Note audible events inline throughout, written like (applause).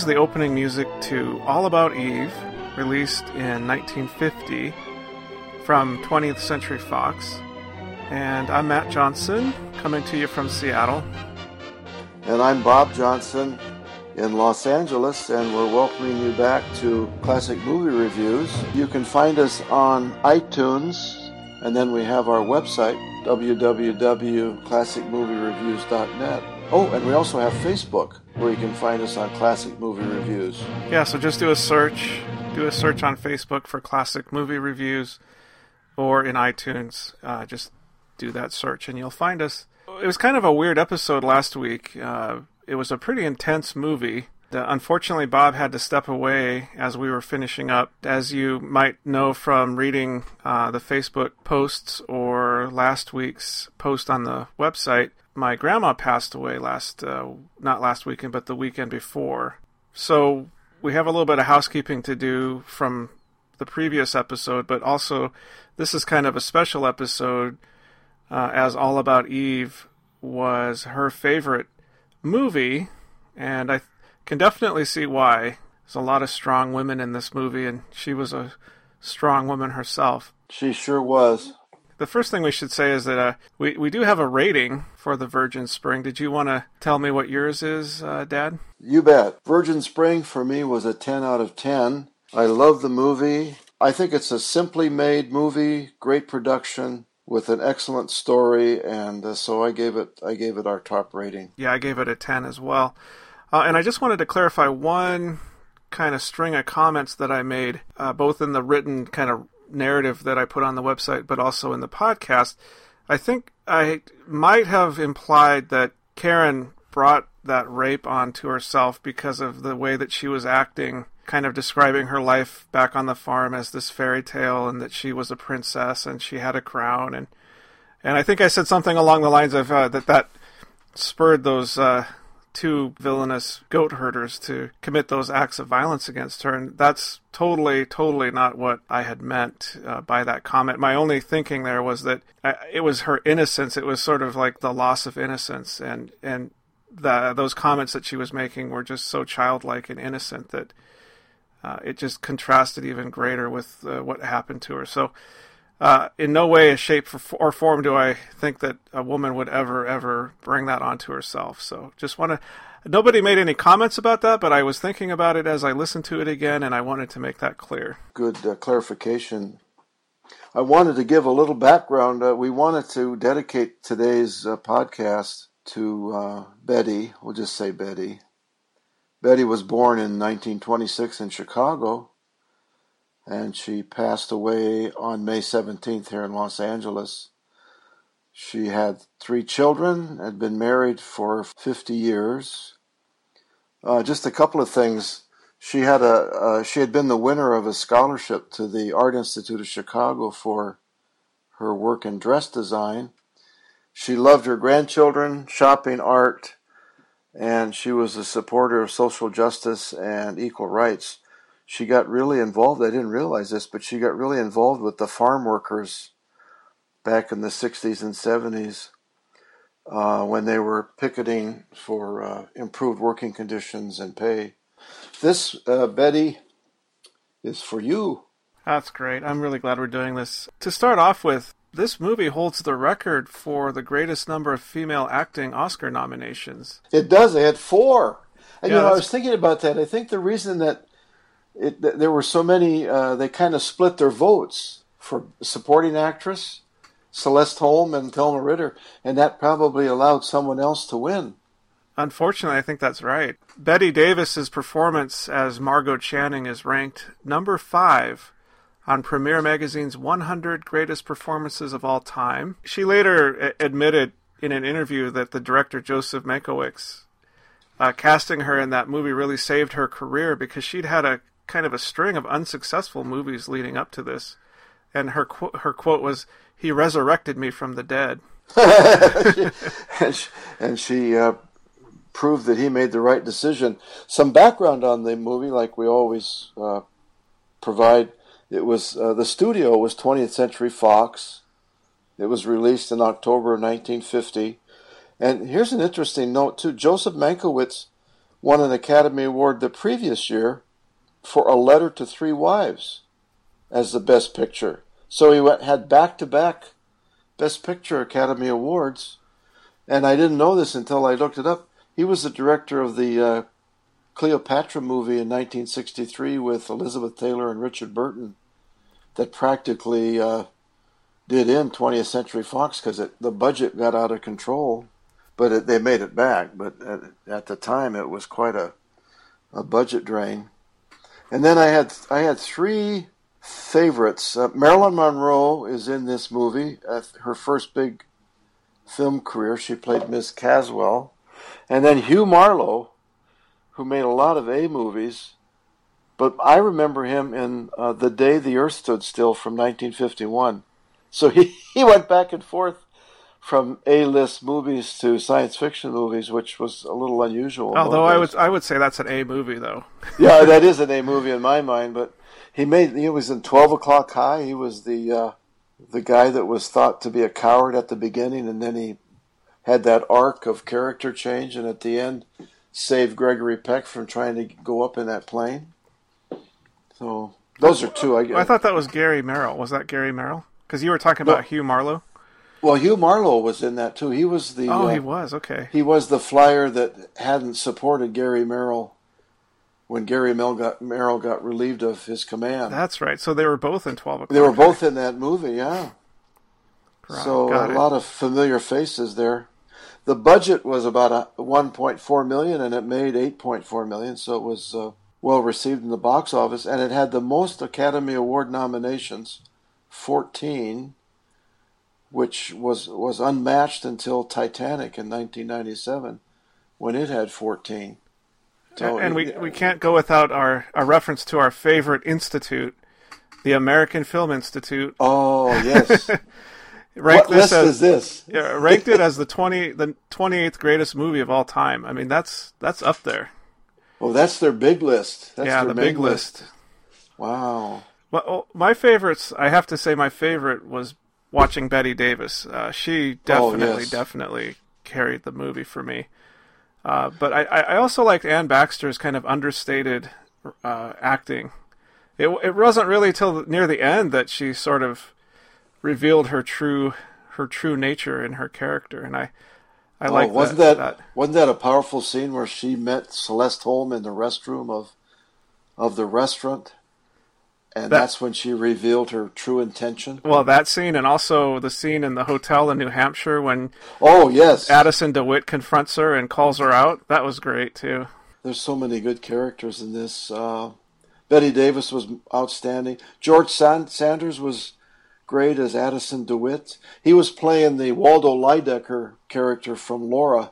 was the opening music to All About Eve, released in 1950 from 20th Century Fox. And I'm Matt Johnson, coming to you from Seattle. And I'm Bob Johnson in Los Angeles, and we're welcoming you back to Classic Movie Reviews. You can find us on iTunes, and then we have our website, www.classicmoviereviews.net. Oh, and we also have Facebook, where you can find us on Classic Movie Reviews. Yeah, so just do a search. Do a search on Facebook for Classic Movie Reviews or in iTunes. Uh, just do that search and you'll find us. It was kind of a weird episode last week. Uh, it was a pretty intense movie. Unfortunately, Bob had to step away as we were finishing up. As you might know from reading uh, the Facebook posts or last week's post on the website, my grandma passed away last, uh, not last weekend, but the weekend before. So we have a little bit of housekeeping to do from the previous episode, but also this is kind of a special episode uh, as All About Eve was her favorite movie, and I can definitely see why. There's a lot of strong women in this movie, and she was a strong woman herself. She sure was. The first thing we should say is that uh, we, we do have a rating for the Virgin Spring. Did you want to tell me what yours is, uh, Dad? You bet. Virgin Spring for me was a 10 out of 10. I love the movie. I think it's a simply made movie, great production with an excellent story, and uh, so I gave it I gave it our top rating. Yeah, I gave it a 10 as well. Uh, and I just wanted to clarify one kind of string of comments that I made, uh, both in the written kind of narrative that I put on the website, but also in the podcast. I think I might have implied that Karen brought that rape onto herself because of the way that she was acting, kind of describing her life back on the farm as this fairy tale and that she was a princess and she had a crown and and I think I said something along the lines of uh, that that spurred those uh, two villainous goat herders to commit those acts of violence against her. And that's totally, totally not what I had meant uh, by that comment. My only thinking there was that uh, it was her innocence. It was sort of like the loss of innocence. And, and the, those comments that she was making were just so childlike and innocent that uh, it just contrasted even greater with uh, what happened to her. So, uh, in no way, shape, or form do I think that a woman would ever, ever bring that onto herself. So just want to. Nobody made any comments about that, but I was thinking about it as I listened to it again, and I wanted to make that clear. Good uh, clarification. I wanted to give a little background. Uh, we wanted to dedicate today's uh, podcast to uh, Betty. We'll just say Betty. Betty was born in 1926 in Chicago and she passed away on May 17th here in Los Angeles. She had three children, had been married for 50 years. Uh, just a couple of things. She had a uh, she had been the winner of a scholarship to the Art Institute of Chicago for her work in dress design. She loved her grandchildren, shopping, art, and she was a supporter of social justice and equal rights she got really involved. I didn't realize this, but she got really involved with the farm workers back in the 60s and 70s uh, when they were picketing for uh, improved working conditions and pay. This, uh, Betty, is for you. That's great. I'm really glad we're doing this. To start off with, this movie holds the record for the greatest number of female acting Oscar nominations. It does. They had four. And yeah, you know, I was thinking about that. I think the reason that it, there were so many. Uh, they kind of split their votes for supporting actress, Celeste Holm and Thelma Ritter, and that probably allowed someone else to win. Unfortunately, I think that's right. Bette Davis's performance as Margot Channing is ranked number five on Premiere Magazine's 100 Greatest Performances of All Time. She later admitted in an interview that the director Joseph Mankiewicz uh, casting her in that movie really saved her career because she'd had a kind of a string of unsuccessful movies leading up to this, and her qu- her quote was, "He resurrected me from the dead." (laughs) (laughs) and she, and she uh, proved that he made the right decision. Some background on the movie, like we always uh, provide. It was uh, the studio was 20th Century Fox. It was released in October of 1950. And here's an interesting note too. Joseph Mankiewicz won an Academy Award the previous year for A Letter to Three Wives as the Best Picture. So he went, had back to back Best Picture Academy Awards. And I didn't know this until I looked it up. He was the director of the uh, Cleopatra movie in 1963 with Elizabeth Taylor and Richard Burton that practically uh, did end 20th Century Fox because the budget got out of control. But it, they made it back. But at, at, the time, it was quite a, a budget drain. And then I had I had three favorites. Uh, Marilyn Monroe is in this movie. Uh, her first big film career, she played Miss Caswell. And then Hugh Marlowe, who made a lot of A movies, but I remember him in uh, The Day the Earth Stood Still from 1951. So he, (laughs) he went back and forth from A-list movies to science fiction movies, which was a little unusual. Although I would I would say that's an A movie, though. (laughs) yeah, that is (laughs) an A movie in my mind. But he made he was in Twelve O'clock High. He was the uh, the guy that was thought to be a coward at the beginning, and then he had that arc of character change, and at the end saved Gregory Peck from trying to go up in that plane. So those are two. I, guess. I thought that was Gary Merrill. Was that Gary Merrill? Because you were talking about Hugh Marlowe. Well, Hugh Marlowe was in that too. He was the. Oh, uh, he was okay. He was the flyer that hadn't supported Gary Merrill when Gary Merrill got, Merrill got relieved of his command. That's right. So they were both in Twelve O'clock. They were both in that movie. Yeah. Right, so a it. lot of familiar faces there. The budget was about 1.4 million, and it made 8.4 million. So it was uh, well received in the box office, and it had the most Academy Award nominations, 14 which was was unmatched until Titanic in 1997, when it had 14. So and we we can't go without our a reference to our favorite institute, the American Film Institute. Oh yes. (laughs) ranked what list as, is this? yeah, ranked it as the twenty the twenty eighth greatest movie of all time. I mean that's that's up there. Oh, that's their big list. That's yeah, the big list. list. Wow. Well, oh, my favorites, I have to say, my favorite was watching Bette Davis. Uh, she definitely, oh, yes. definitely carried the movie for me. Uh, but I, I also liked Anne Baxter's kind of understated uh, acting. It, it wasn't really till near the end that she sort of revealed her true her true nature in her character, and I I oh, like wasn't that, that, wasn't that a powerful scene where she met Celeste Holm in the restroom of of the restaurant? And that, that's when she revealed her true intention. Well, that scene, and also the scene in the hotel in New Hampshire when oh yes, Addison DeWitt confronts her and calls her out. That was great too. There's so many good characters in this. Uh, Bette Davis was outstanding. George Sanders was great as Addison DeWitt. He was playing the Waldo Lydecker character from Laura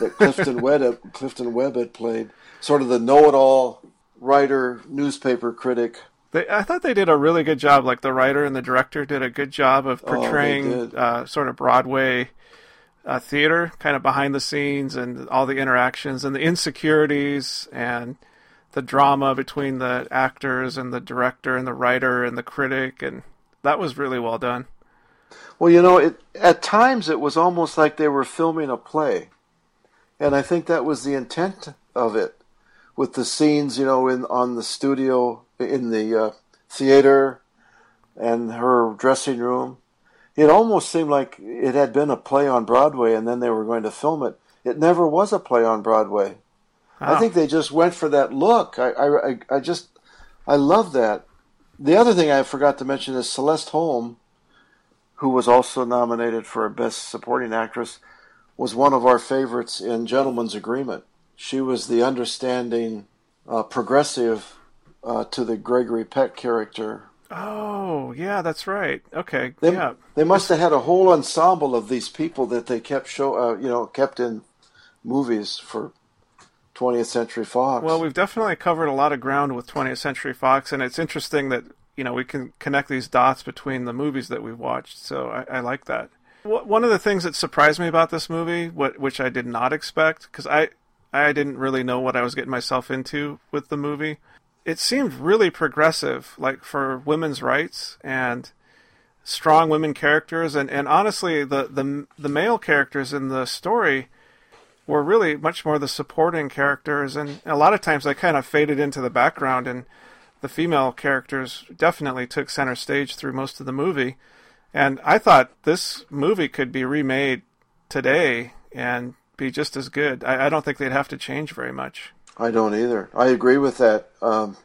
that (laughs) Clifton Webb, Clifton Webb had played, sort of the know-it-all writer, newspaper critic they, I thought they did a really good job. Like the writer and the director did a good job of oh, portraying oh, uh, sort of Broadway uh, theater, kind of behind the scenes, and all the interactions and the insecurities and the drama between the actors and the director and the writer and the critic, and that was really well done. Well, you know, it, at times it was almost like they were filming a play, and I think that was the intent of it, with the scenes, you know, in on the studio in the uh, theater and her dressing room. It almost seemed like it had been a play on Broadway and then they were going to film it. It never was a play on Broadway. I think they just went for that look. I, I, I just, I love that. The other thing I forgot to mention is Celeste Holm, who was also nominated for Best Supporting Actress, was one of our favorites in Gentleman's Agreement. She was the understanding, uh, progressive uh, to the Gregory Peck character. Oh, yeah, that's right. Okay, they, yeah. They must have had a whole ensemble of these people that they kept show, uh, you know, kept in movies for 20th Century Fox. Well, we've definitely covered a lot of ground with 20th Century Fox, and it's interesting that you know we can connect these dots between the movies that we've watched. So I, I like that. One of the things that surprised me about this movie, what, which I did not expect, because I I didn't really know what I was getting myself into with the movie, it seemed really progressive, like for women's rights and strong women characters, and, and honestly, the, the the male characters in the story were really much more the supporting characters, and a lot of times they kind of faded into the background, and the female characters definitely took center stage through most of the movie. And I thought this movie could be remade today and be just as good. I, I don't think they'd have to change very much. I don't either. I agree with that. Um,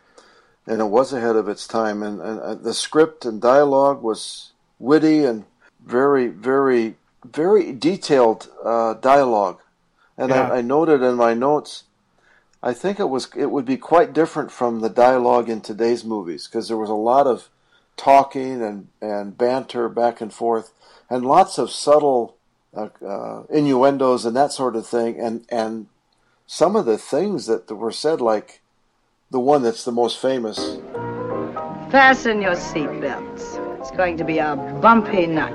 and it was ahead of its time. And, and, and the script and dialogue was witty and very, very, very detailed uh, dialogue. And Yeah. I, I noted in my notes, I think it was it would be quite different from the dialogue in today's movies because there was a lot of talking and, and banter back and forth and lots of subtle uh, uh, innuendos and that sort of thing. And and some of the things that were said, like the one that's the most famous. Fasten your seatbelts. It's going to be a bumpy night.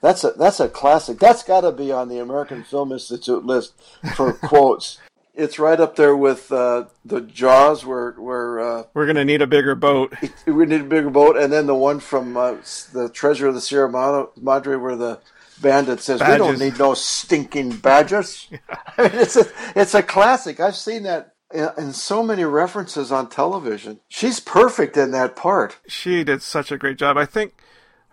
That's a that's a classic. That's got to be on the American Film Institute list for quotes. It's right up there with uh, the Jaws, where where uh, We're going to need a bigger boat. (laughs) we need a bigger boat, and then the one from uh, the Treasure of the Sierra Madre, where the bandit says, "We don't need no stinking badgers." (laughs) I mean, it's a it's a classic. I've seen that in, in so many references on television. She's perfect in that part. She did such a great job. I think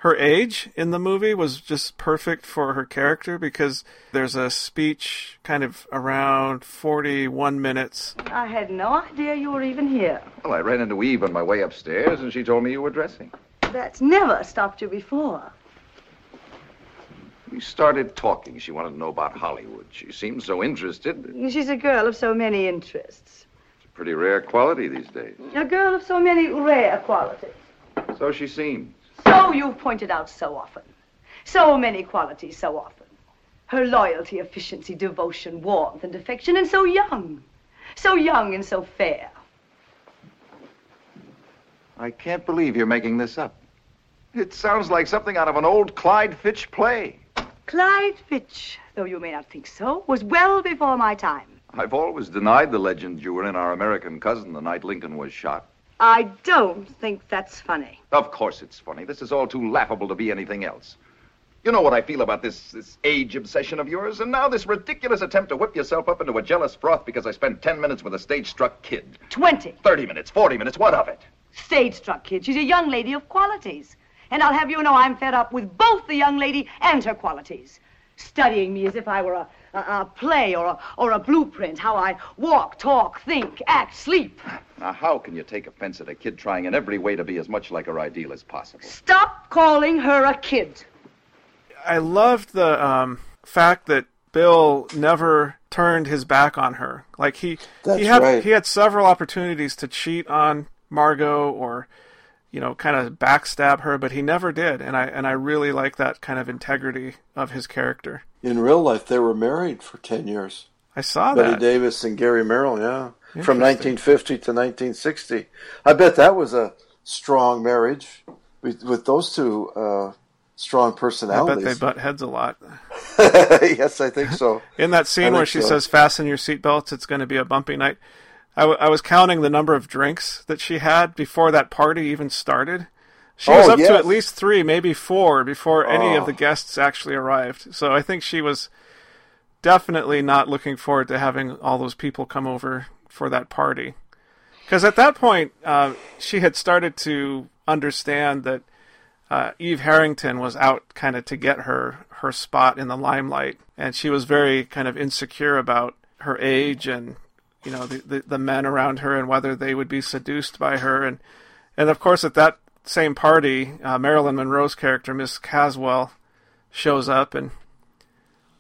her age in the movie was just perfect for her character because there's a speech kind of around 41 minutes. I had no idea you were even here. Well, I ran into Eve on my way upstairs, and she told me you were dressing. That's never stopped you before. We started talking. She wanted to know about Hollywood. She seemed so interested. She's a girl of so many interests. It's a pretty rare quality these days. A girl of so many rare qualities. So she seemed. So you've pointed out so often. So many qualities so often. Her loyalty, efficiency, devotion, warmth, and affection, and so young. So young and so fair. I can't believe you're making this up. It sounds like something out of an old Clyde Fitch play. Clyde Fitch, though you may not think so, was well before my time. I've always denied the legend you were in our American cousin the night Lincoln was shot. I don't think that's funny. Of course it's funny. This is all too laughable to be anything else. You know what I feel about this, this age obsession of yours, and now this ridiculous attempt to whip yourself up into a jealous froth because I spent 10 minutes with a stage-struck kid. Twenty. 30 minutes, 40 minutes, what of it? Stage struck kid. She's a young lady of qualities. And I'll have you know I'm fed up with both the young lady and her qualities. Studying me as if I were a, a, a play or a, or a blueprint, how I walk, talk, think, act, sleep. Now, how can you take offense at a kid trying in every way to be as much like her ideal as possible? Stop calling her a kid. I loved the um, fact that Bill never turned his back on her. Like he That's he had right. he had several opportunities to cheat on Margot or you know kind of backstab her, but he never did. And I and I really like that kind of integrity of his character. In real life, they were married for ten years. I saw Bette that. Davis and Gary Merrill, yeah, from 1950 to 1960. I bet that was a strong marriage with, with those two uh, strong personalities. I bet they butt heads a lot. (laughs) yes, I think so. In that scene where she so. says, "Fasten your seatbelts. It's going to be a bumpy night." I, w- I was counting the number of drinks that she had before that party even started. She was Oh, up to at least three, maybe four, before any of Oh. the guests actually arrived. So I think she was definitely not looking forward to having all those people come over for that party. Because at that point, uh, she had started to understand that uh, Eve Harrington was out kind of to get her her spot in the limelight, and she was very kind of insecure about her age and you know the, the the men around her and whether they would be seduced by her and and of course at that same party, uh, Marilyn Monroe's character Miss Caswell shows up, and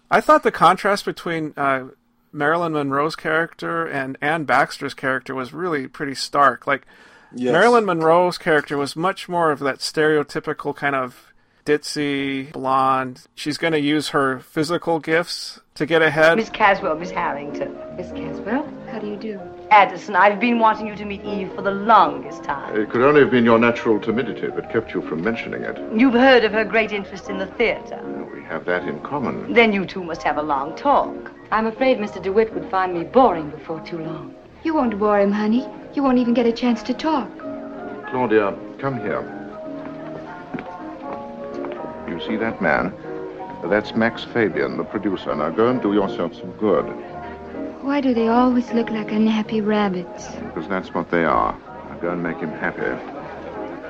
I thought the contrast between uh, Marilyn Monroe's character and Anne Baxter's character was really pretty stark. Like Yes. Marilyn Monroe's character was much more of that stereotypical kind of ditzy blonde. She's going to use her physical gifts to get ahead. Miss Caswell, Miss Harrington. Miss Caswell, how do you do? Addison, I've been wanting you to meet Eve for the longest time. It could only have been your natural timidity that kept you from mentioning it. You've heard of her great interest in the theater. We have that in common. Then you two must have a long talk. I'm afraid Mr. DeWitt would find me boring before too long. You won't bore him, honey. You won't even get a chance to talk. Claudia, come here. You see that man? That's Max Fabian, the producer. Now go and do yourself some good. Why do they always look like unhappy rabbits? Because that's what they are. Now go and make him happy.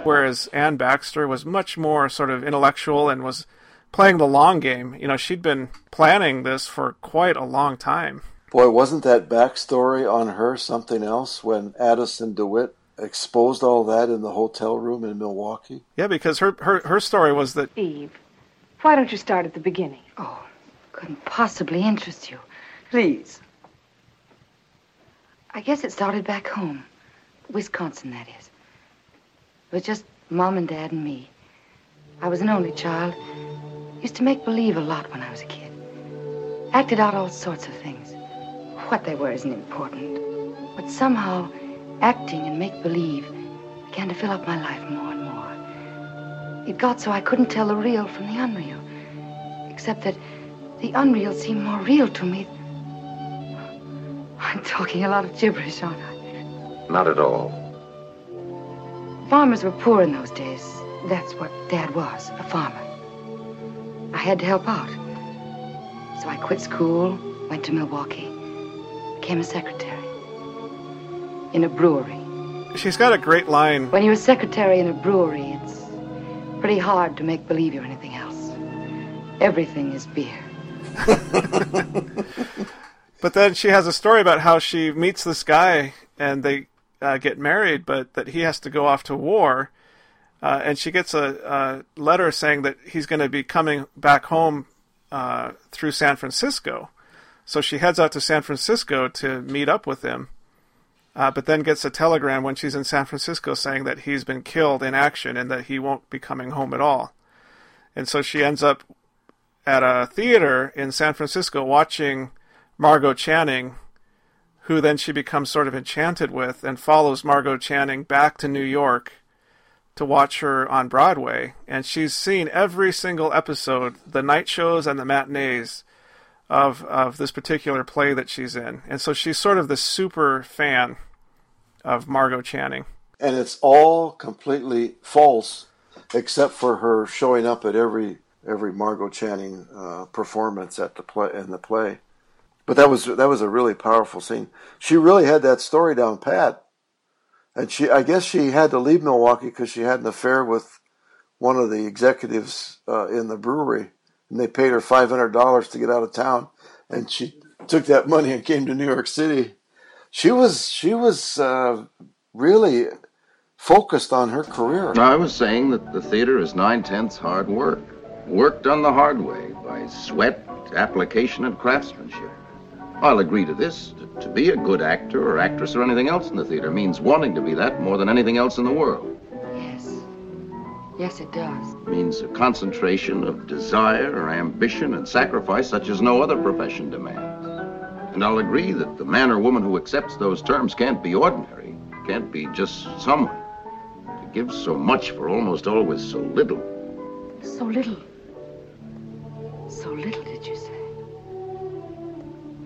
Whereas Anne Baxter was much more sort of intellectual and was playing the long game. You know, she'd been planning this for quite a long time. Boy, wasn't that backstory on her something else when Addison DeWitt exposed all that in the hotel room in Milwaukee? Yeah, because her her, her story was that Eve, why don't you start at the beginning? Oh, couldn't possibly interest you. Please. I guess it started back home. Wisconsin, that is. It was just Mom and Dad and me. I was an only child. Used to make believe a lot when I was a kid. Acted out all sorts of things. What they were isn't important. But somehow, acting and make believe began to fill up my life more. It got so I couldn't tell the real from the unreal. Except that the unreal seemed more real to me. I'm talking a lot of gibberish, aren't I? Not at all. Farmers were poor in those days. That's what Dad was, a farmer. I had to help out. So I quit school, went to Milwaukee, became a secretary in a brewery. she's got a great line. When you're a secretary in a brewery, it's pretty hard to make believe you're anything else. Everything is beer. (laughs) But then she has a story about how she meets this guy and they uh, get married, but that he has to go off to war. Uh, and she gets a, a letter saying that he's going to be coming back home uh, through San Francisco. So she heads out to San Francisco to meet up with him, uh, but then gets a telegram when she's in San Francisco saying that he's been killed in action and that he won't be coming home at all. And so she ends up at a theater in San Francisco watching Margot Channing, who then she becomes sort of enchanted with and follows Margot Channing back to New York to watch her on Broadway. And she's seen every single episode, the night shows and the matinees of of this particular play that she's in. And so she's sort of the super fan of Margot Channing. And it's all completely false, except for her showing up at every every Margot Channing uh, performance at the play in the play. But that was that was a really powerful scene. She really had that story down pat, and she I guess she had to leave Milwaukee because she had an affair with one of the executives uh, in the brewery, and they paid her five hundred dollars to get out of town, and she took that money and came to New York City. She was she was uh, really focused on her career. I was saying that the theater is nine tenths hard work. Work done the hard way by sweat, application, and craftsmanship. I'll agree to this. To be a good actor or actress or anything else in the theater means wanting to be that more than anything else in the world. Yes. It does. It means a concentration of desire or ambition and sacrifice such as no other profession demands. And I'll agree that the man or woman who accepts those terms can't be ordinary, can't be just someone. To give so much for almost always so little. So little. So little, did you say?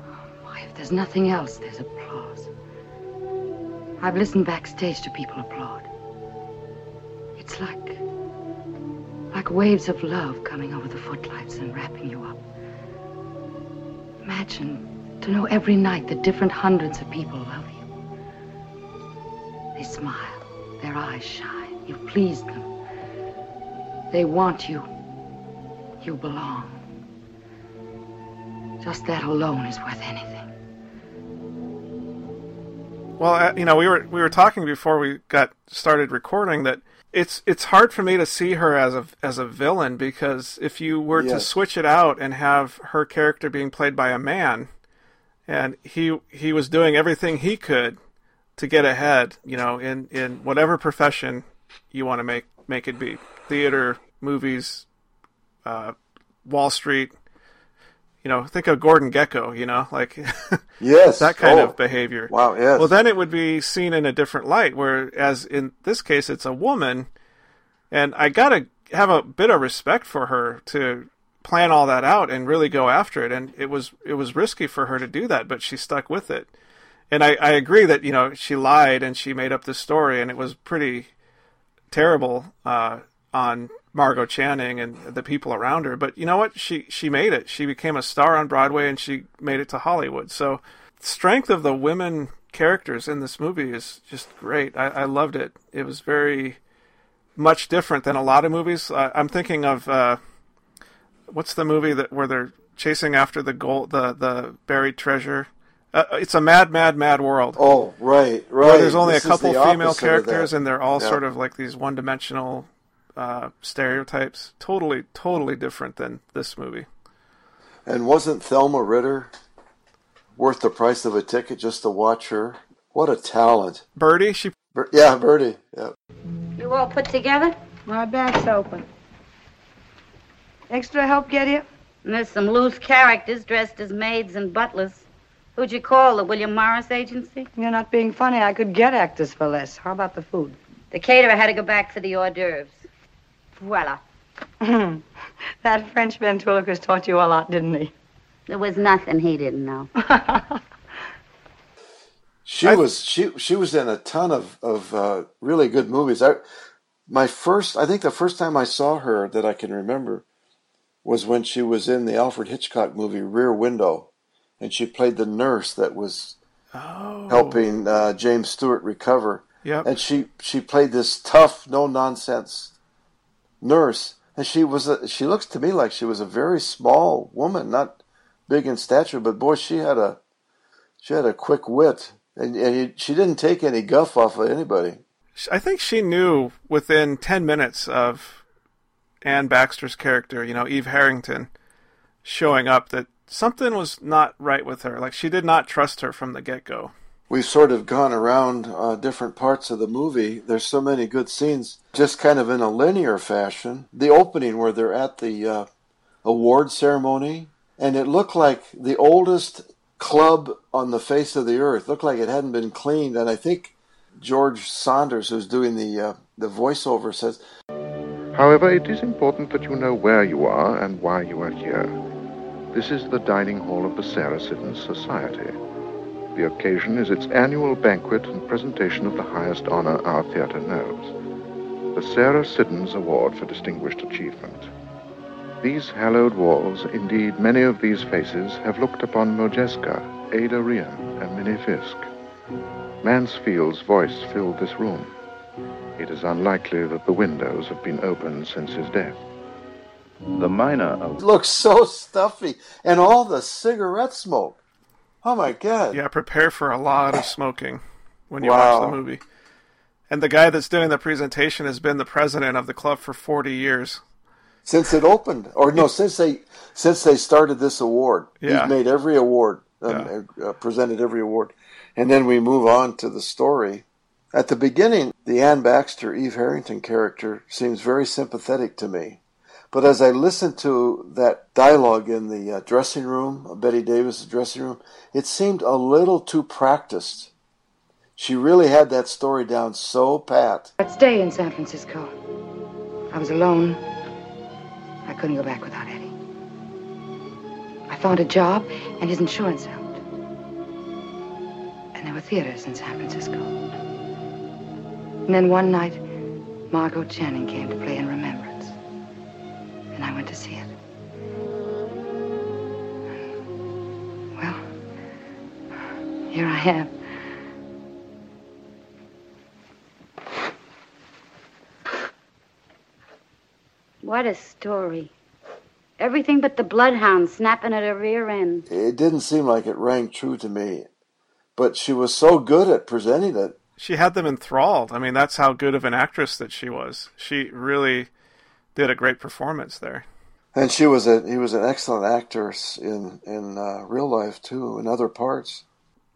Oh, Why, if there's nothing else, there's applause. I've listened backstage to people applaud. It's like. Like waves of love coming over the footlights and wrapping you up. Imagine to know every night that different hundreds of people love you. They smile, their eyes shine, you've pleased them. They want you. You belong. Just that alone is worth anything. Well, uh, you know, we were we were talking before we got started recording that it's it's hard for me to see her as a as a villain because if you were to switch it out and have her character being played by a man, and he he was doing everything he could to get ahead, you know, in in whatever profession you want to make make it be, theater, movies, uh, Wall Street. You know, think of Gordon Gekko. You know, like (laughs) Yes, that kind Oh, of behavior. Wow, yes. Well, then it would be seen in a different light. Whereas in this case, it's a woman, and I gotta have a bit of respect for her to plan all that out and really go after it. And it was it was risky for her to do that, but she stuck with it. And I, I agree that you know she lied and she made up this story, and it was pretty terrible uh, on Margot Channing and the people around her. But you know what? She she made it. She became a star on Broadway and she made it to Hollywood. So strength of the women characters in this movie is just great. I, I loved it. It was very much different than a lot of movies. Uh, I'm thinking of uh, what's the movie that where they're chasing after the gold, the the buried treasure. Uh, it's a mad, mad, mad world. Oh, right, right. Where there's only This a couple female characters, and they're all Yeah. sort of like these one-dimensional uh, stereotypes. Totally, totally different than this movie. And wasn't Thelma Ritter worth the price of a ticket just to watch her? What a talent! Birdie, she Bir- Yeah, Birdie. Yeah. You all put together? My bag's open. Extra help get here? And there's some loose characters dressed as maids and butlers. Who'd you call, the William Morris Agency? You're not being funny. I could get actors for less. How about the food? The caterer had to go back for the hors d'oeuvres. Voila. (laughs) that French ventriloquist taught you a lot, didn't he? There was nothing he didn't know. (laughs) She was she she was in a ton of of uh, really good movies. I my first I think the first time I saw her that I can remember was when she was in the Alfred Hitchcock movie Rear Window, and she played the nurse that was oh, helping uh, James Stewart recover. Yep. And she she played this tough, no nonsense nurse, and she was a, she looks to me like she was a very small woman, not big in stature, but boy, she had a she had a quick wit, and, and you, she didn't take any guff off of anybody. I think she knew within 10 minutes of Anne Baxter's character, you know, Eve Harrington, showing up that something was not right with her. Like, she did not trust her from the get go. We've sort of gone around uh, different parts of the movie. There's so many good scenes, just kind of in a linear fashion. The opening where they're at the uh, award ceremony, and it looked like the oldest club on the face of the earth. Looked like it hadn't been cleaned, and I think George Sanders, who's doing the uh, the voiceover, says, However, it is important that you know where you are and why you are here. This is the dining hall of the Sarah Siddons Society. The occasion is its annual banquet and presentation of the highest honor our theater knows, the Sarah Siddons Award for Distinguished Achievement. These hallowed walls, indeed many of these faces, have looked upon Modjeska, Ada Rehan, and Minnie Fiske. Mansfield's voice filled this room. It is unlikely that the windows have been opened since his death. The minor "Looks so stuffy, and all the cigarette smoke. Oh my god!" Yeah, prepare for a lot of smoking when you Wow. watch the movie. And the guy that's doing the presentation has been the president of the club for 40 years. since it opened, or no, since they since they started this award. Yeah. He's made every award, um, uh, presented every award, and then we move on to the story. At the beginning, the Anne Baxter Eve Harrington character seems very sympathetic to me, but as I listened to that dialogue in the uh, dressing room, uh, Bette Davis' dressing room, it seemed a little too practiced. She really had that story down so pat. I'd stay in San Francisco. I was alone. I couldn't go back without Eddie. I found a job, and his insurance helped. And there were theaters in San Francisco. And then one night, Margot Channing came to play in Remembrance. And I went to see it. Well, here I am. What a story. Everything but the bloodhound snapping at her rear end. It didn't seem like it rang true to me, but she was so good at presenting it. She had them enthralled. I mean, that's how good of an actress that she was. She really did a great performance there. And she was a he was an excellent actor in in uh, real life too, in other parts.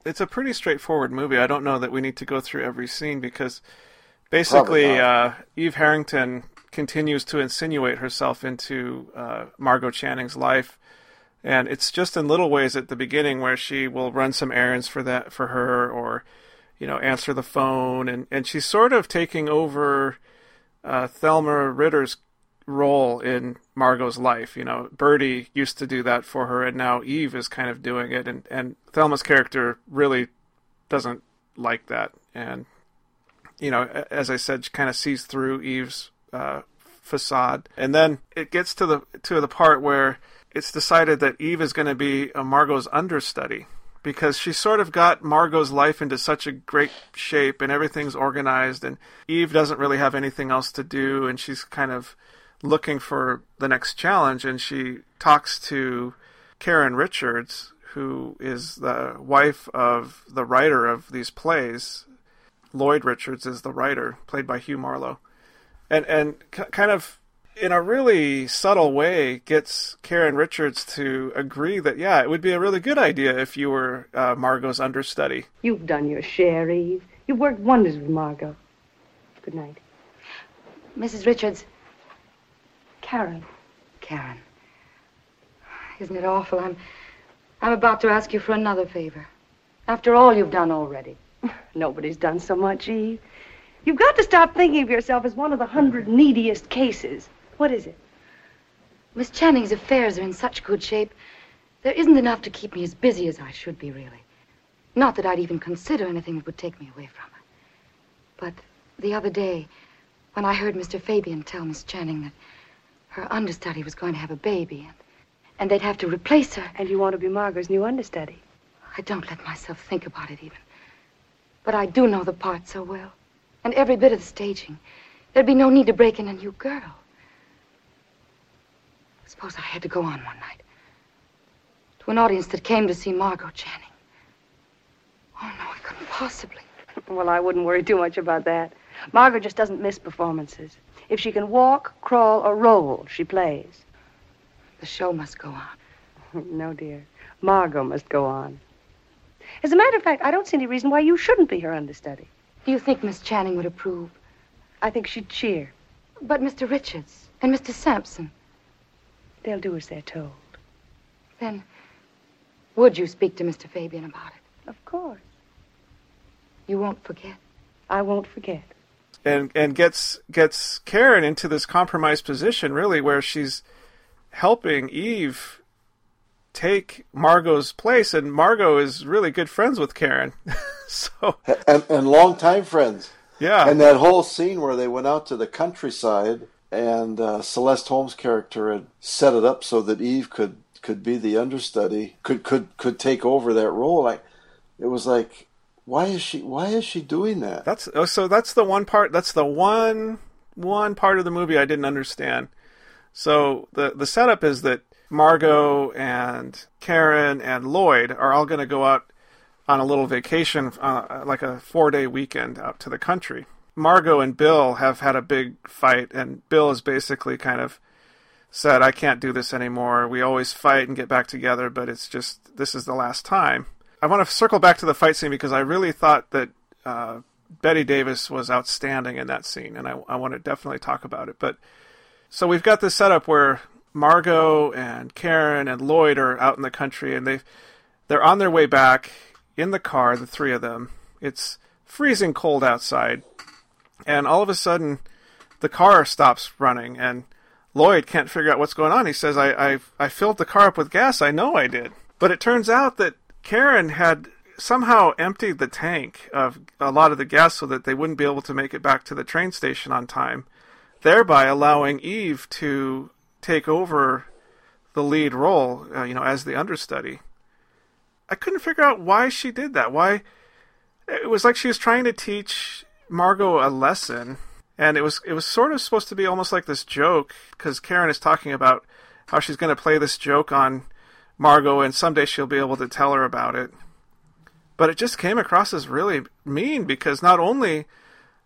It's a pretty straightforward movie. I don't know that we need to go through every scene because basically uh, Eve Harrington continues to insinuate herself into uh, Margot Channing's life, and it's just in little ways at the beginning where she will run some errands for that for her, or you know answer the phone, and and she's sort of taking over uh, Thelma Ritter's role in Margot's life. You know, Birdie used to do that for her, and now Eve is kind of doing it, and and Thelma's character really doesn't like that, and you know, as I said, she kind of sees through Eve's uh, facade. And then it gets to the to the part where it's decided that Eve is going to be Margot's understudy because she sort of got Margot's life into such a great shape and everything's organized and Eve doesn't really have anything else to do and she's kind of looking for the next challenge and she talks to Karen Richards who is the wife of the writer of these plays. Lloyd Richards is the writer played by Hugh Marlowe. And and c- kind of in a really subtle way gets Karen Richards to agree that yeah, it would be a really good idea if you were uh, Margot's understudy. You've done your share, Eve. You've worked wonders with Margot. Good night. Mrs. Richards, Karen. Karen. Isn't it awful? I'm I'm about to ask you for another favor. After all you've done already. (laughs) Nobody's done so much, Eve. You've got to stop thinking of yourself as one of the hundred neediest cases. What is it? Miss Channing's affairs are in such good shape. There isn't enough to keep me as busy as I should be, really. Not that I'd even consider anything that would take me away from her. But the other day, when I heard Mr. Fabian tell Miss Channing that her understudy was going to have a baby and, and they'd have to replace her. And you want to be Margot's new understudy. I don't let myself think about it even. But I do know the part so well. And every bit of the staging. There'd be no need to break in a new girl. Suppose I had to go on one night. To an audience that came to see Margot Channing. Oh, no, I couldn't possibly. Well, I wouldn't worry too much about that. Margot just doesn't miss performances. If she can walk, crawl, or roll, she plays. The show must go on. (laughs) no, dear. Margot must go on. As a matter of fact, I don't see any reason why you shouldn't be her understudy. Do you think Miss Channing would approve? I think she'd cheer. But Mr. Richards and Mr. Sampson. They'll do as they're told. Then, would you speak to Mr. Fabian about it? Of course. You won't forget. I won't forget. And and gets gets Karen into this compromised position really where she's helping Eve take Margot's place and Margot is really good friends with Karen. (laughs) so and, and longtime friends. Yeah. And that whole scene where they went out to the countryside and uh, Celeste Holm's character had set it up so that Eve could could be the understudy, could could could take over that role. Like it was like, why is she why is she doing that? That's oh, so that's the one part. That's the one one part of the movie I didn't understand. So the the setup is that Margot and Karen and Lloyd are all going to go out on a little vacation, uh, like a four day weekend out to the country. Margot and Bill have had a big fight, and Bill has basically kind of said, I can't do this anymore. We always fight and get back together, but it's just, this is the last time. I want to circle back to the fight scene because I really thought that uh, Bette Davis was outstanding in that scene, and I, I want to definitely talk about it. But so we've got this setup where Margot and Karen and Lloyd are out in the country, and they they're on their way back in the car, the three of them. It's freezing cold outside, and all of a sudden, the car stops running, and Lloyd can't figure out what's going on. He says, "I I, I filled the car up with gas. I know I did." But it turns out that Karen had somehow emptied the tank of a lot of the gas so that they wouldn't be able to make it back to the train station on time, thereby allowing Eve to take over the lead role, uh, you know, as the understudy. I couldn't figure out why she did that. Why it was like she was trying to teach Margot a lesson, and it was it was sort of supposed to be almost like this joke because Karen is talking about how she's going to play this joke on Margot, and someday she'll be able to tell her about it. But it just came across as really mean because not only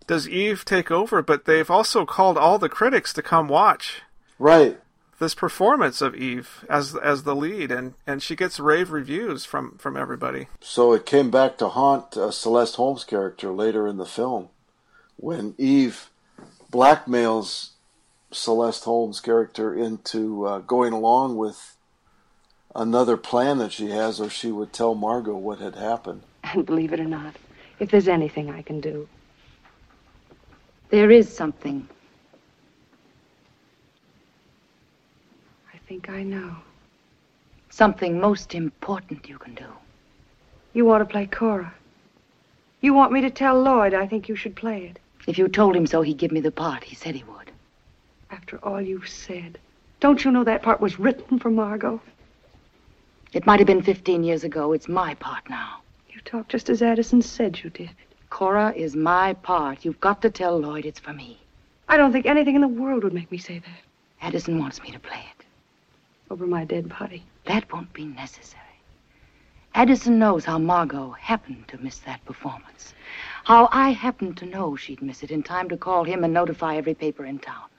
does Eve take over, but they've also called all the critics to come watch Right. This performance of Eve as as the lead, and, and she gets rave reviews from from everybody. So it came back to haunt uh, Celeste Holm's character later in the film when Eve blackmails Celeste Holm's character into uh, going along with another plan that she has, or she would tell Margot what had happened. And believe it or not, if there's anything I can do, There is something. Think I know. Something most important you can do. You want to play Cora. You want me to tell Lloyd I think you should play it. If you told him so, he'd give me the part. He said he would. After all you've said, don't you know that part was written for Margot? It might have been 15 years ago. It's my part now. You talk just as Addison said you did. Cora is my part. You've got to tell Lloyd it's for me. I don't think anything in the world would make me say that. Addison wants me to play it. Over my dead body. That won't be necessary. Addison knows how Margot happened to miss that performance. How I happened to know she'd miss it in time to call him and notify every paper in town.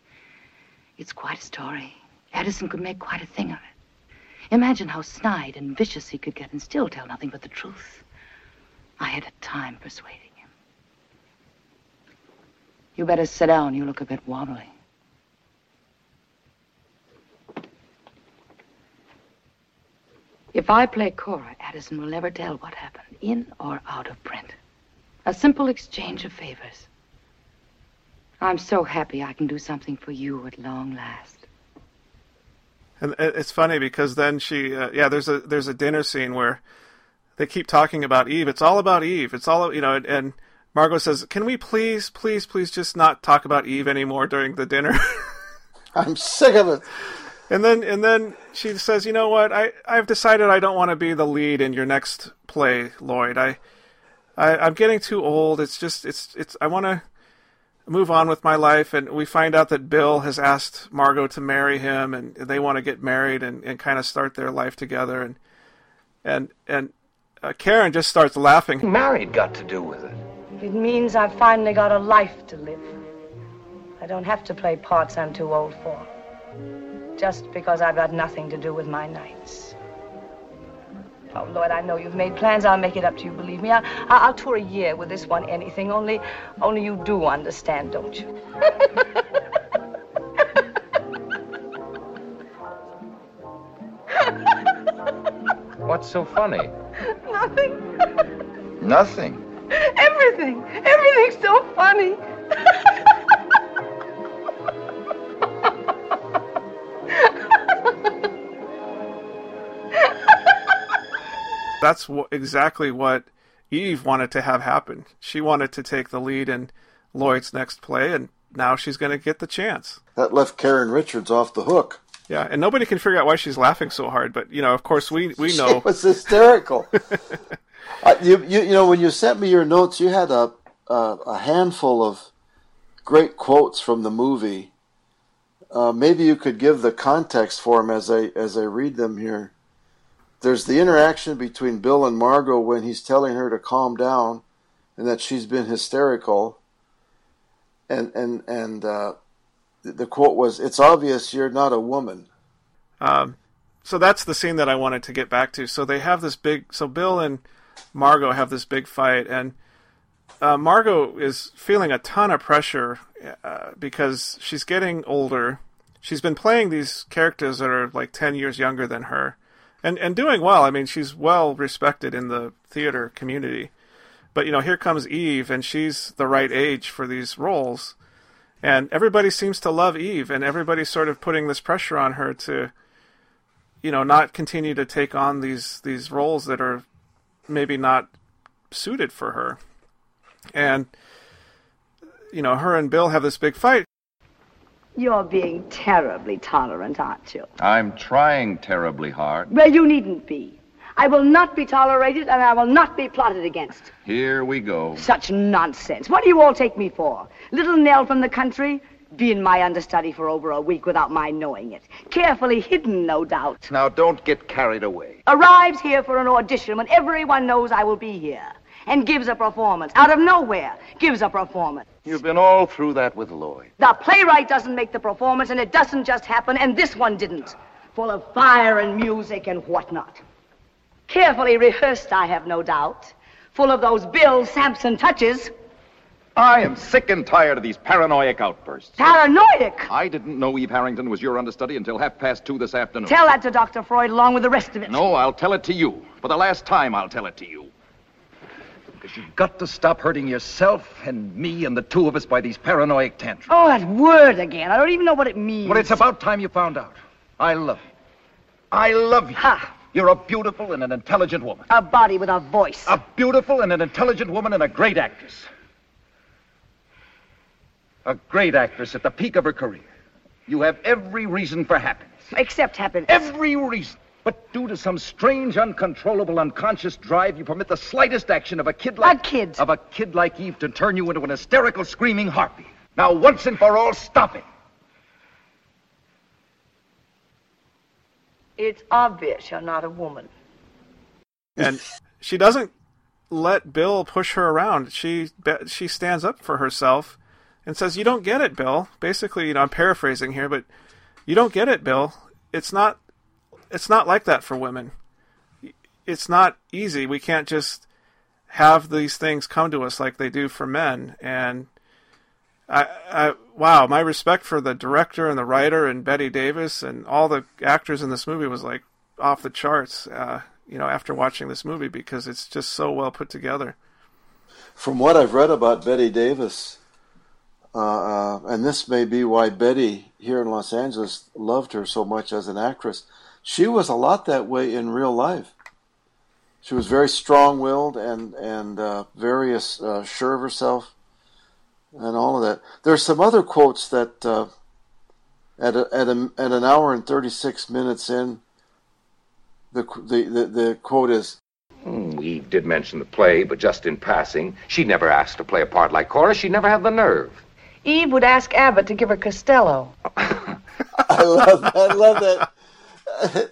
It's quite a story. Addison could make quite a thing of it. Imagine how snide and vicious he could get and still tell nothing but the truth. I had a time persuading him. You better sit down. You look a bit wobbly. If I play Cora, Addison will never tell what happened, in or out of print. A simple exchange of favors. I'm so happy I can do something for you at long last. And it's funny because then she, uh, yeah, there's a there's a dinner scene where they keep talking about Eve. It's all about Eve. It's all you know. And, and Margot says, "Can we please, please, please just not talk about Eve anymore during the dinner?" (laughs) I'm sick of it. And then and then she says, "You know what? I I've decided I don't want to be the lead in your next play, Lloyd. I, I I'm getting too old. It's just it's it's I want to move on with my life." And we find out that Bill has asked Margot to marry him, and they want to get married and and kind of start their life together. And and and uh, Karen just starts laughing. Married got to do with it. It means I've finally got a life to live. I don't have to play parts I'm too old for just because I've got nothing to do with my nights. Oh, Lloyd, I know you've made plans. I'll make it up to you, believe me. I'll, I'll tour a year with this one, anything. Only, only you do understand, don't you? (laughs) What's so funny? Nothing. Nothing. Everything. Everything's so funny. (laughs) that's w- exactly what Eve wanted to have happen. She wanted to take the lead in Lloyd's next play, and now she's going to get the chance. That left Karen Richards off the hook. Yeah, and nobody can figure out why she's laughing so hard. But you know, of course, we we (laughs) know it was hysterical. (laughs) uh, you, you you know when you sent me your notes, you had a uh, a handful of great quotes from the movie. Uh, maybe you could give the context for them as I as I read them here there's the interaction between Bill and Margot when he's telling her to calm down and that she's been hysterical. And and and uh, the quote was, "It's obvious you're not a woman." Um, so that's the scene that I wanted to get back to. So they have this big. So Bill and Margot have this big fight, and uh, Margot is feeling a ton of pressure uh, because she's getting older. She's been playing these characters that are like ten years younger than her, and and doing well. I mean, she's well respected in the theater community. But you know, here comes Eve, and she's the right age for these roles, and everybody seems to love Eve, and everybody's sort of putting this pressure on her to, you know, not continue to take on these these roles that are maybe not suited for her, and you know, her and Bill have this big fight. You're being terribly tolerant, aren't you? I'm trying terribly hard. Well, you needn't be. I will not be tolerated and I will not be plotted against. Here we go. Such nonsense. What do you all take me for? Little Nell from the country? Being my understudy for over a week without my knowing it. Carefully hidden, no doubt. Now, don't get carried away. Arrives here for an audition when everyone knows I will be here. And gives a performance. Out of nowhere, gives a performance. You've been all through that with Lloyd. The playwright doesn't make the performance, and it doesn't just happen, and this one didn't. Full of fire and music and whatnot. Carefully rehearsed, I have no doubt. Full of those Bill Sampson touches. I am sick and tired of these paranoid outbursts. Paranoid? I didn't know Eve Harrington was your understudy until half past two this afternoon. Tell that to Dr. Freud along with the rest of it. No, I'll tell it to you. For the last time, I'll tell it to you. Because you've got to stop hurting yourself and me and the two of us by these paranoid tantrums. Oh, that word again. I don't even know what it means. Well, it's about time you found out. I love you. I love you. Ha! You're a beautiful and an intelligent woman. A body with a voice. A beautiful and an intelligent woman and a great actress. A great actress at the peak of her career. You have every reason for happiness. Except happiness. Every reason. But due to some strange, uncontrollable, unconscious drive, you permit the slightest action of a kid like A kid. of a kid like Eve to turn you into an hysterical, screaming harpy. Now, once and for all, stop it. It's obvious you're not a woman. and she doesn't let Bill push her around. She she stands up for herself and says, "You don't get it, Bill." Basically, you know, I'm paraphrasing here, but you don't get it, Bill. It's not it's not like that for women. It's not easy. We can't just have these things come to us like they do for men. And I, I wow, my respect for the director and the writer and Bette Davis and all the actors in this movie was like off the charts. Uh, you know, after watching this movie because it's just so well put together. From what I've read about Bette Davis, uh, uh, and this may be why Betty here in Los Angeles loved her so much as an actress, she was a lot that way in real life. She was very strong-willed and and uh, very uh, sure of herself, and all of that. There's some other quotes that uh, at a, at a, at an hour and thirty-six minutes in, the the the, the quote is, Hmm, Eve did mention the play, but just in passing. She never asked to play a part like Cora. She never had the nerve. Eve would ask Abbott to give her Costello. (laughs) I love that. I love that. (laughs)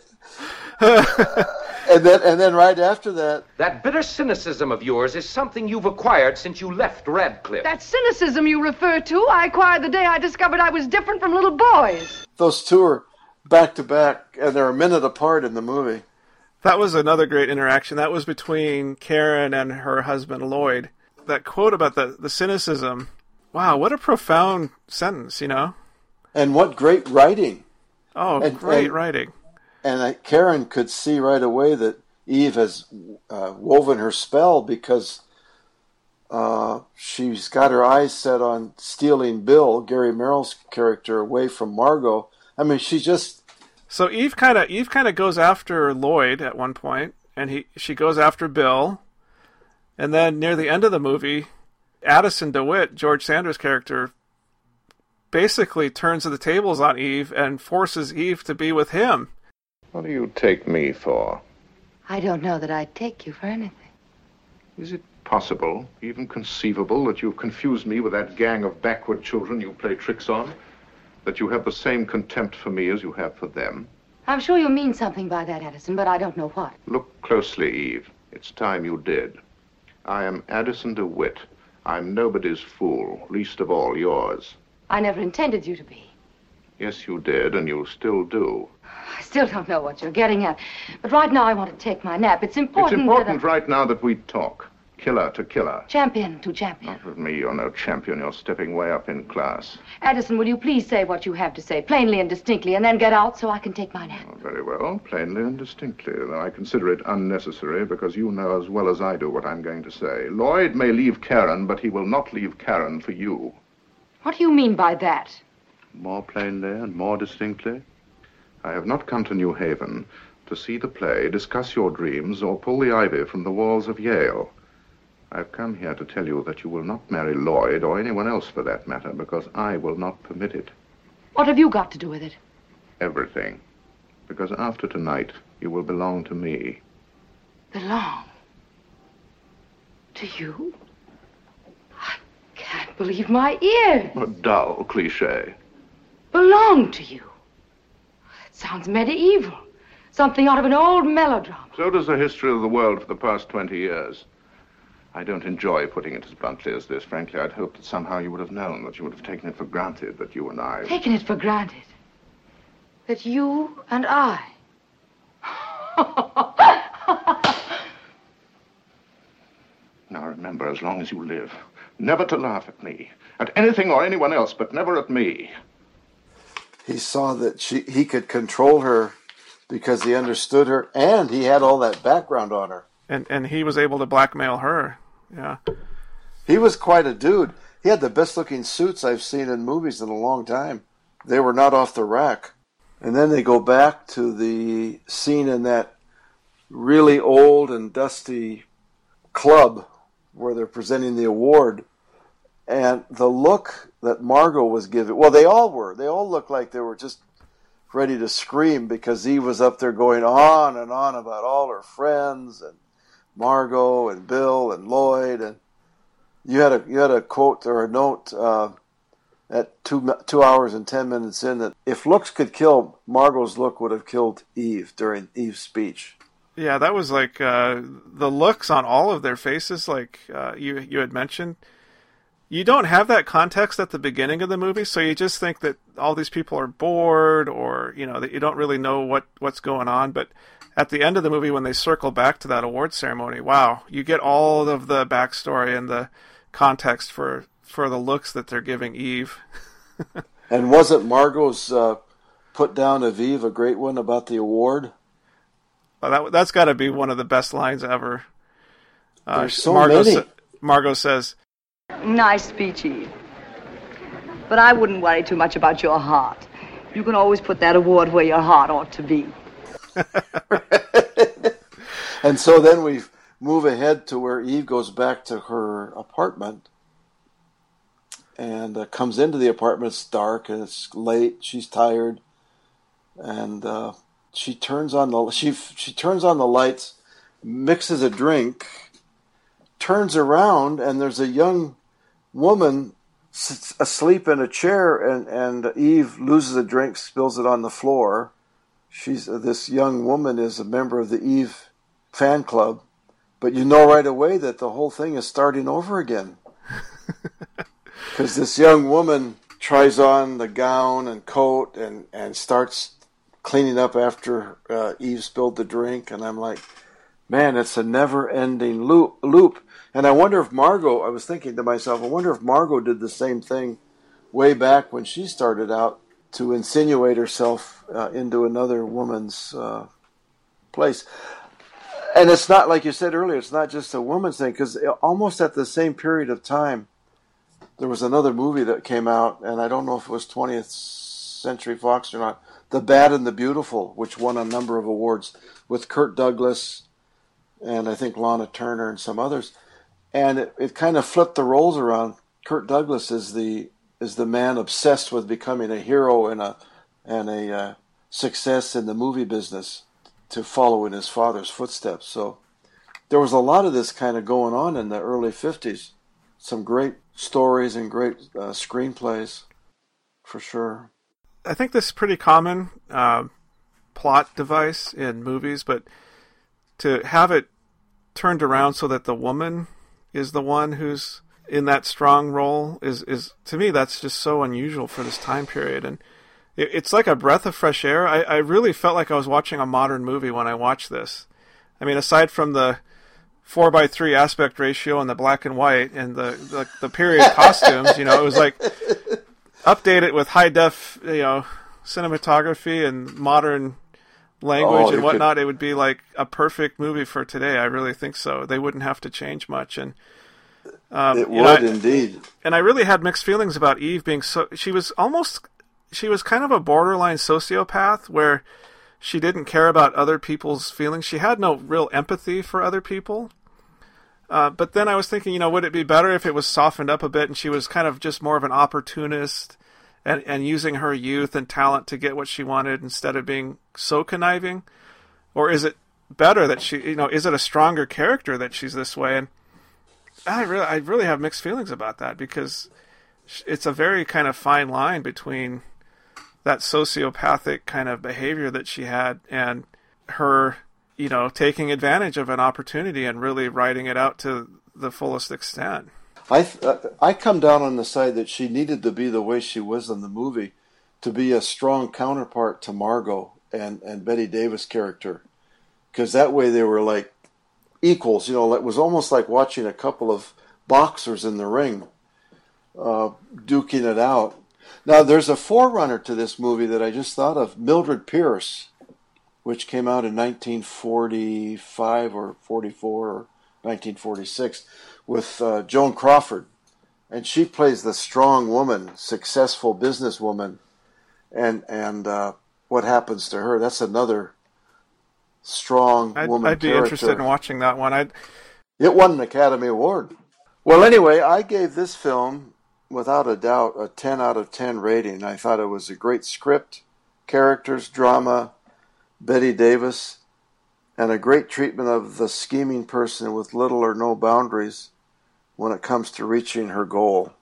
and then and then right after that, That bitter cynicism of yours is something you've acquired since you left Radcliffe. That cynicism you refer to, I acquired the day I discovered I was different from little boys. those two are back to back, and they're a minute apart in the movie. That was another great interaction. That was between Karen and her husband Lloyd. That quote about the, the cynicism. Wow, what a profound sentence, you know? And what great writing! Oh, And- great and- writing. And Karen could see right away that Eve has uh, woven her spell because uh, she's got her eyes set on stealing Bill, Gary Merrill's character, away from Margot. I mean, she just So Eve kind of Eve kind of goes after Lloyd at one point, and he she goes after Bill, and then near the end of the movie, Addison DeWitt, George Sanders' character, basically turns the tables on Eve and forces Eve to be with him. What do you take me for? I don't know that I'd take you for anything. Is it possible, even conceivable, that you've confused me with that gang of backward children you play tricks on? That you have the same contempt for me as you have for them? I'm sure you mean something by that, Addison, but I don't know what. Look closely, Eve. It's time you did. I am Addison DeWitt. I'm nobody's fool, least of all yours. I never intended you to be. Yes, you did, and you still do. I still don't know what you're getting at. But right now I want to take my nap. It's important, it's important that right now that we talk. Killer to killer. Champion to champion. Not with me, you're no champion. You're stepping way up in class. Addison, will you please say what you have to say, plainly and distinctly, and then get out so I can take my nap? Oh, very well, plainly and distinctly, though I consider it unnecessary because you know as well as I do what I'm going to say. Lloyd may leave Karen, but he will not leave Karen for you. What do you mean by that? More plainly and more distinctly, I have not come to New Haven to see the play, discuss your dreams, or pull the ivy from the walls of Yale. I've come here to tell you that you will not marry Lloyd, or anyone else for that matter, because I will not permit it. What have you got to do with it? Everything. Because after tonight, you will belong to me. Belong? To you? I can't believe my ears. A dull cliche. Belong to you? Sounds medieval. Something out of an old melodrama. So does the history of the world for the past 20 years. I don't enjoy putting it as bluntly as this. Frankly, I'd hoped that somehow you would have known, that you would have taken it for granted that you and I. Taken it for granted. That you and I. (laughs) Now remember, as long as you live, never to laugh at me, at anything or anyone else, but never at me. He saw that she he could control her because he understood her, and he had all that background on her. And and he was able to blackmail her. Yeah. He was quite a dude. He had the best looking suits I've seen in movies in a long time. They were not off the rack. And then they go back to the scene in that really old and dusty club where they're presenting the award. and the look that Margot was giving. Well, they all were. They all looked like they were just ready to scream because Eve was up there going on and on about all her friends and Margot and Bill and Lloyd and you had a you had a quote or a note uh, at two two hours and ten minutes in that if looks could kill, Margot's look would have killed Eve during Eve's speech. Yeah, that was like uh, the looks on all of their faces, like uh, you you had mentioned. You don't have that context at the beginning of the movie, so you just think that all these people are bored, or you know that you don't really know what what's going on. But at the end of the movie, when they circle back to that award ceremony, wow, you get all of the backstory and the context for for the looks that they're giving Eve. (laughs) and wasn't Margot's uh, put down of Eve a great one about the award? Well, that that's got to be one of the best lines ever. Uh, There's so Margot, many. Sa- Margot says, Nice speech, Eve. But I wouldn't worry too much about your heart. You can always put that award where your heart ought to be. (laughs) and so then we move ahead to where Eve goes back to her apartment and uh, comes into the apartment. It's dark and it's late. She's tired, and uh, she turns on the she she turns on the lights, mixes a drink, turns around, and there's a young woman sits asleep in a chair, and and Eve loses a drink, spills it on the floor. She's uh, this young woman is a member of the Eve fan club, but you know right away that the whole thing is starting over again. (laughs) Because this young woman tries on the gown and coat and, and starts cleaning up after uh, Eve spilled the drink, and I'm like, man, it's a never-ending loop. Loop, and I wonder if Margot. I was thinking to myself, I wonder if Margot did the same thing way back when she started out to insinuate herself uh, into another woman's uh, place. And it's not like you said earlier. It's not just a woman's thing because almost at the same period of time, there was another movie that came out, and I don't know if it was 20th Century Fox or not. The Bad and the Beautiful, which won a number of awards with Kirk Douglas and I think Lana Turner and some others. And it, it kind of flipped the roles around. Kirk Douglas is the is the man obsessed with becoming a hero and a and a uh, success in the movie business to follow in his father's footsteps. So there was a lot of this kind of going on in the early 50s. Some great stories and great uh, screenplays, for sure. I think this is pretty common uh, plot device in movies, but to have it turned around so that the woman is the one who's in that strong role is is to me that's just so unusual for this time period. And it, it's like a breath of fresh air. I, I really felt like i was watching a modern movie when i watched this. I mean aside from the four by three aspect ratio and the black and white and the the, the period (laughs) costumes you know it was like update it with high def you know cinematography and modern language Oh, and whatnot, it would be like a perfect movie for today. I really think so. They wouldn't have to change much, and um, it you know, would I- indeed. And I really had mixed feelings about Eve being so. She was almost, she was kind of a borderline sociopath where she didn't care about other people's feelings. She had no real empathy for other people. Uh, but then I was thinking, you know, would it be better if it was softened up a bit and she was kind of just more of an opportunist and, and using her youth and talent to get what she wanted instead of being so conniving? Or is it better that she, you know, is it a stronger character that she's this way? And I really, I really have mixed feelings about that because it's a very kind of fine line between that sociopathic kind of behavior that she had and her, you know, taking advantage of an opportunity and really writing it out to the fullest extent. I uh, I come down on the side that she needed to be the way she was in the movie, to be a strong counterpart to Margot and and Bette Davis character, because that way they were like equals. You know, it was almost like watching a couple of boxers in the ring, uh, duking it out. Now there's a forerunner to this movie that I just thought of, Mildred Pierce, which came out in 1945 or 44 or 1946 with uh, Joan Crawford, and she plays the strong woman, successful businesswoman, and and uh, what happens to her? That's another strong I'd, woman I'd be character. interested in watching that one. I'd, It won an Academy Award. Well, anyway, I gave this film, without a doubt, a 10 out of 10 rating. I thought it was a great script, characters, drama, Bette Davis, and a great treatment of the scheming person with little or no boundaries when it comes to reaching her goal.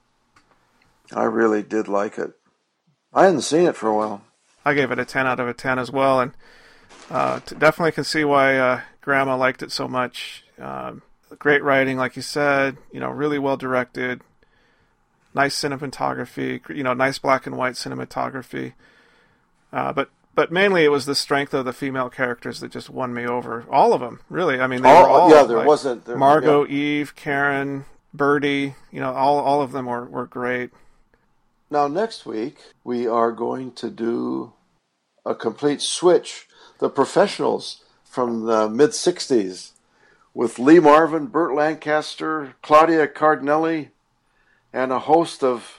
I really did like it. I hadn't seen it for a while. I gave it a 10 out of a 10 as well, and uh, definitely can see why uh, Grandma liked it so much. Um, great writing, like you said, you know, really well directed, nice cinematography, you know, nice black and white cinematography. Uh, but but mainly it was the strength of the female characters that just won me over. All of them, really. I mean, they all, were all yeah. There like, wasn't there, Margot, yeah. Eve, Karen, Birdie. You know, all all of them were were great. Now next week we are going to do a complete switch. The professionals from the mid '60s with Lee Marvin, Burt Lancaster, Claudia Cardinale, and a host of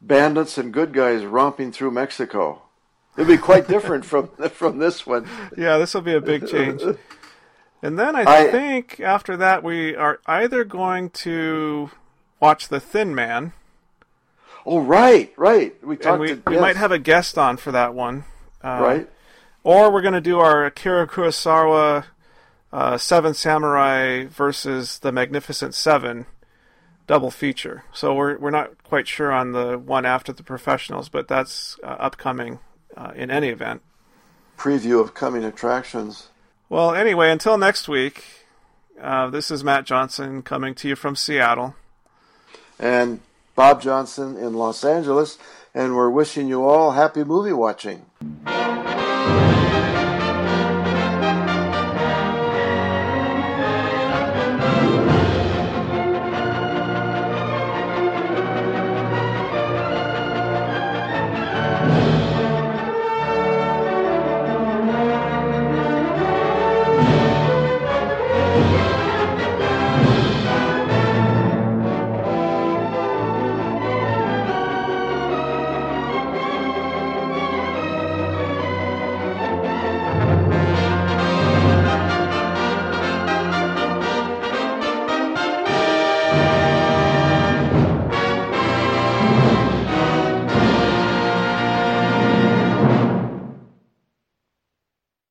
bandits and good guys romping through Mexico. It'll be quite different from (laughs) from this one. Yeah, this will be a big change. And then I, I- think after that we are either going to watch The Thin Man, Oh, right, right. We talked. we, to, we yes, might have a guest on for that one. Uh, right. Or we're going to do our Akira Kurosawa uh, Seven Samurai versus the Magnificent Seven double feature. So we're we're not quite sure on the one after the professionals, but that's uh, upcoming uh, in any event. preview of coming attractions. Well, anyway, until next week, uh, this is Matt Johnson coming to you from Seattle. And Bob Johnson in Los Angeles, and we're wishing you all happy movie watching.